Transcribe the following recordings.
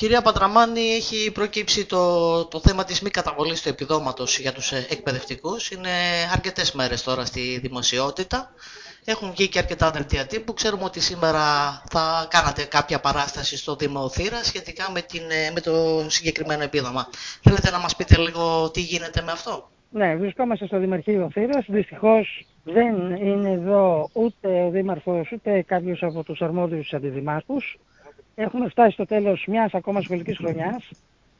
Κυρία Πατραμάνη, έχει προκύψει το, το θέμα της μη καταβολής του επιδόματος για τους ε, εκπαιδευτικούς. Είναι αρκετές μέρες τώρα στη δημοσιότητα. Έχουν βγει και αρκετά δελτία τύπου. Ξέρουμε ότι σήμερα θα κάνατε κάποια παράσταση στο Δήμο Θήρας σχετικά με, την, ε, με το συγκεκριμένο επίδομα. Θέλετε να μας πείτε λίγο τι γίνεται με αυτό; Ναι, βρισκόμαστε στο Δημαρχείο Θήρας. Δυστυχώς δεν είναι εδώ ούτε ο Δήμαρχος ούτε κάποιος από τους αρμόδιους αντιδημάρχους. Έχουμε φτάσει στο τέλος μιας ακόμα σχολικής χρονιάς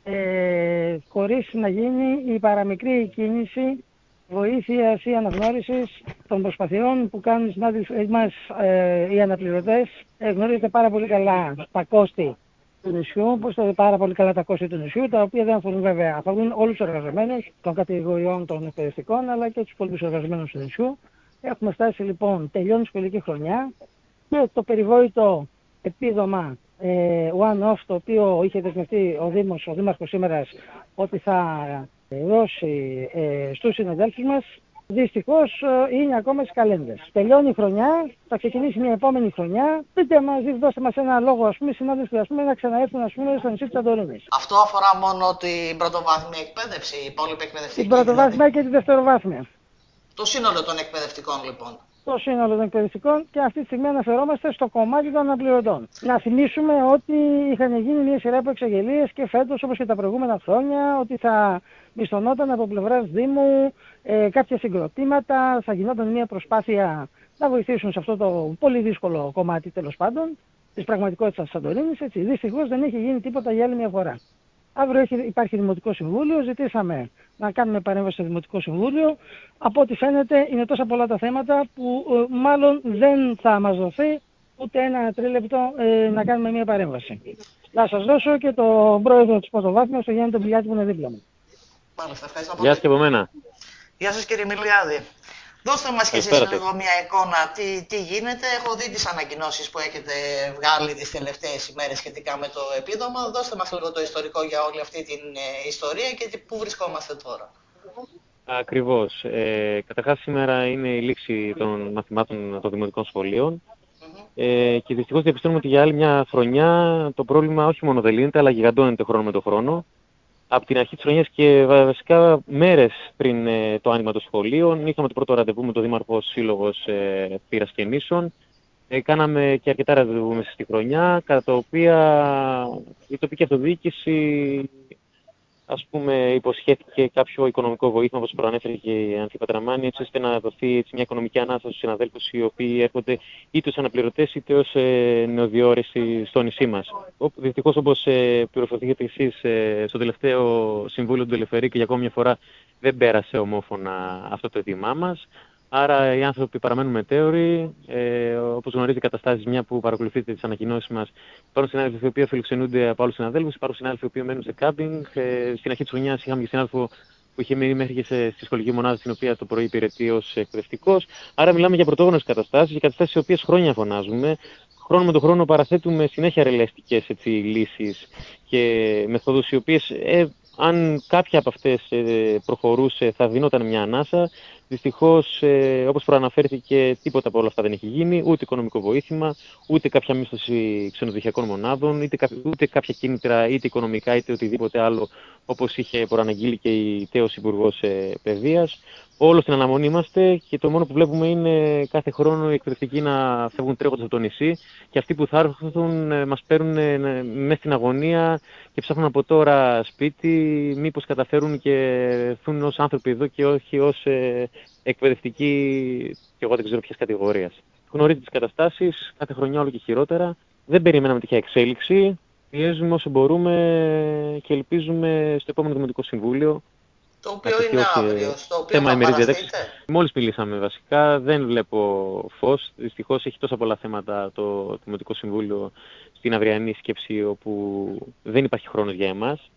ε, χωρίς να γίνει η παραμικρή κίνηση βοήθειας ή αναγνώρισης των προσπαθειών που κάνουν οι συνάδελφοι μας ε, οι αναπληρωτές. Ε, γνωρίζετε πάρα πολύ καλά τα κόστη του νησιού, όπως το πάρα πολύ καλά τα κόστη του νησιού, τα οποία δεν αφορούν βέβαια, αφορούν όλους τους εργαζομένους των κατηγοριών των εκπαιδευτικών, αλλά και τους πολιτικούς εργαζομένους του νησιού. Έχουμε φτάσει λοιπόν, τελειώνει η σχολική χρονιά και το περιβόητο επίδομα ε, one-off το οποίο είχε δεσμευτεί ο Δήμος, ο Δήμαρχος σήμερα ότι θα δώσει ε, στους συναδέλφους μας Δυστυχώς ε, είναι ακόμα στις καλένδες. Τελειώνει η χρονιά, θα ξεκινήσει μια επόμενη χρονιά. Πείτε μας, δώστε μας ένα λόγο, ας πούμε, συνάδελφοι, ας πούμε, να ξαναέρθουν, ας πούμε, στο νησί της Αντορίνης. Αυτό αφορά μόνο την πρωτοβάθμια εκπαίδευση, η υπόλοιπη εκπαιδευτική. Την πρωτοβάθμια δηλαδή. και την δευτεροβάθμια. Το σύνολο των εκπαιδευτικών, λοιπόν το σύνολο των εκπαιδευτικών και αυτή τη στιγμή αναφερόμαστε στο κομμάτι των αναπληρωτών. Να θυμίσουμε ότι είχαν γίνει μια σειρά από εξαγγελίες και φέτος όπως και τα προηγούμενα χρόνια ότι θα μισθωνόταν από πλευράς Δήμου ε, κάποια συγκροτήματα, θα γινόταν μια προσπάθεια να βοηθήσουν σε αυτό το πολύ δύσκολο κομμάτι τέλος πάντων της πραγματικότητας της Σαντορίνη. Δυστυχώς δεν έχει γίνει τίποτα για άλλη μια φορά. Αύριο έχει, υπάρχει Δημοτικό Συμβούλιο. Ζητήσαμε να κάνουμε παρέμβαση στο Δημοτικό Συμβούλιο. Από ό,τι φαίνεται είναι τόσα πολλά τα θέματα που ε, μάλλον δεν θα μας δοθεί ούτε ένα τρίλεπτο ε, να κάνουμε μια παρέμβαση. Να σας δώσω και το πρόεδρο της Πρωτοβάθμιας, τον Γιάννη Τον που είναι δίπλα μου. Μάλιστα, ευχαριστώ πολύ. Γεια σας και από μένα. Γεια σας κύριε Μιλιάδη. Δώστε μας και εσείς λίγο μια εικόνα τι, τι γίνεται. Έχω δει τις ανακοινώσεις που έχετε βγάλει τις τελευταίες ημέρες σχετικά με το επίδομα. Δώστε μας λίγο το ιστορικό για όλη αυτή την ε, ιστορία και πού βρισκόμαστε τώρα. Ακριβώς. Ε, καταρχάς σήμερα είναι η λήξη των μαθημάτων των δημοτικών σχολείων. Ε, και δυστυχώς διαπιστώνουμε ότι για άλλη μια χρονιά το πρόβλημα όχι μόνο δεν λύνεται, αλλά γιγαντώνεται χρόνο με το χρόνο από την αρχή της χρονιάς και βασικά μέρες πριν ε, το άνοιγμα των σχολείων είχαμε το πρώτο ραντεβού με τον Δήμαρχο Σύλλογος ε, Πύρας και Νήσων. Ε, κάναμε και αρκετά ραντεβού μέσα στη χρονιά, κατά τα οποία η τοπική αυτοδιοίκηση ας πούμε, υποσχέθηκε κάποιο οικονομικό βοήθημα, όπως προανέφερε και η Ανθή Πατραμάνη, έτσι ώστε να δοθεί έτσι, μια οικονομική ανάσταση στους συναδέλφους οι οποίοι έρχονται είτε ως αναπληρωτές είτε ως ε, νεοδιόρεση στο νησί μας. Δυστυχώς όπως ε, πληροφορηθήκατε εσείς ε, στο τελευταίο Συμβούλιο του Τελεφερή και για ακόμη μια φορά δεν πέρασε ομόφωνα αυτό το αιτήμά μας. Άρα οι άνθρωποι παραμένουν μετέωροι. Ε, Όπως γνωρίζετε, καταστάσει μια που παρακολουθείτε τις ανακοινώσεις μας. Υπάρχουν συνάδελφοι οι οποίοι φιλοξενούνται από άλλους συναδέλφους, υπάρχουν συνάδελφοι οι οποίοι μένουν σε κάμπινγκ. Ε, στην αρχή της χρονιάς είχαμε και συνάδελφο που είχε μείνει μέχρι και σε, στη σχολική μονάδα, στην οποία το πρωί υπηρετεί ως εκπαιδευτικός. Άρα μιλάμε για πρωτόγονε καταστάσεις, για καταστάσεις οι οποίες χρόνια φωνάζουμε. Χρόνο με τον χρόνο παραθέτουμε συνέχεια ρελεστικέ λύσεις και μεθόδους οι οποίες, ε, αν κάποια από αυτές ε, προχωρούσε, θα δίνονταν μια ανάσα. Δυστυχώς, ε, όπως προαναφέρθηκε, τίποτα από όλα αυτά δεν έχει γίνει. Ούτε οικονομικό βοήθημα, ούτε κάποια μίσθωση ξενοδοχειακών μονάδων, είτε, ούτε κάποια κίνητρα, είτε οικονομικά, είτε οτιδήποτε άλλο, όπως είχε προαναγγείλει και η τέος Υπουργός ε, Παιδείας. Όλο στην αναμονή είμαστε και το μόνο που βλέπουμε είναι κάθε χρόνο οι εκπαιδευτικοί να φεύγουν τρέχοντας από το νησί και αυτοί που θα έρθουν ε, μας παίρνουν ε, μέσα στην αγωνία και ψάχνουν από τώρα σπίτι, μήπως καταφέρουν και έρθουν ως άνθρωποι εδώ και όχι ως ε, εκπαιδευτικοί, και εγώ δεν ξέρω ποια κατηγορία. Γνωρίζετε τις καταστάσεις, κάθε χρονιά όλο και χειρότερα. Δεν περιμέναμε τέτοια εξέλιξη. Πιέζουμε όσο μπορούμε και ελπίζουμε στο επόμενο Δημοτικό Συμβούλιο το οποίο είναι αύριο, στο οποίο θέμα θα παραστείτε. Μόλις μιλήσαμε βασικά, δεν βλέπω φως. Δυστυχώς έχει τόσα πολλά θέματα το Δημοτικό Συμβούλιο στην αυριανή σκέψη όπου δεν υπάρχει χρόνος για εμάς.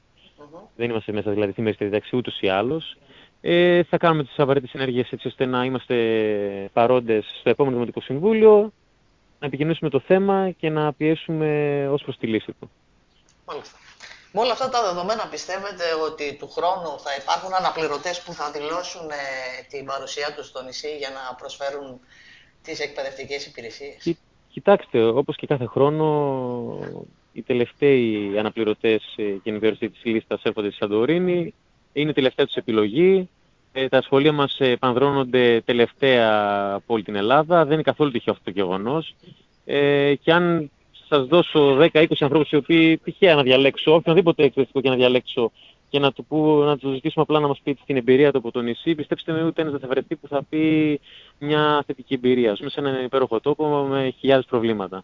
Δεν είμαστε μέσα δηλαδή στη μέση διδαξή ούτως ή άλλως. Ε, θα κάνουμε τις απαραίτητες ενέργειες έτσι ώστε να είμαστε παρόντες στο επόμενο Δημοτικό Συμβούλιο, να επικοινωνήσουμε το θέμα και να πιέσουμε ως προς τη λύση του. Μάλιστα. Με όλα αυτά τα δεδομένα πιστεύετε ότι του χρόνου θα υπάρχουν αναπληρωτές που θα δηλώσουν ε, την παρουσία τους στο νησί για να προσφέρουν τις εκπαιδευτικές υπηρεσίες; κοιτάξτε, όπως και κάθε χρόνο οι τελευταίοι αναπληρωτές ε, γενικοί της λίστας έρχονται στη Σαντορίνη. Είναι η τελευταία τους επιλογή. Ε, τα σχολεία μας ε, πανδρώνονται τελευταία από όλη την Ελλάδα. Δεν είναι καθόλου τυχαίο αυτό το γεγονός. Ε, και αν σας δώσω 10-20 ανθρώπους οι οποίοι τυχαία να διαλέξω, οποιονδήποτε εκπαιδευτικό και να διαλέξω και να του, που, να τους ζητήσουμε απλά να μας πει την εμπειρία του από το νησί, πιστέψτε με ούτε ένας δεν θα βρεθεί που θα πει μια θετική εμπειρία. Ζούμε σε έναν υπέροχο τόπο με χιλιάδες προβλήματα.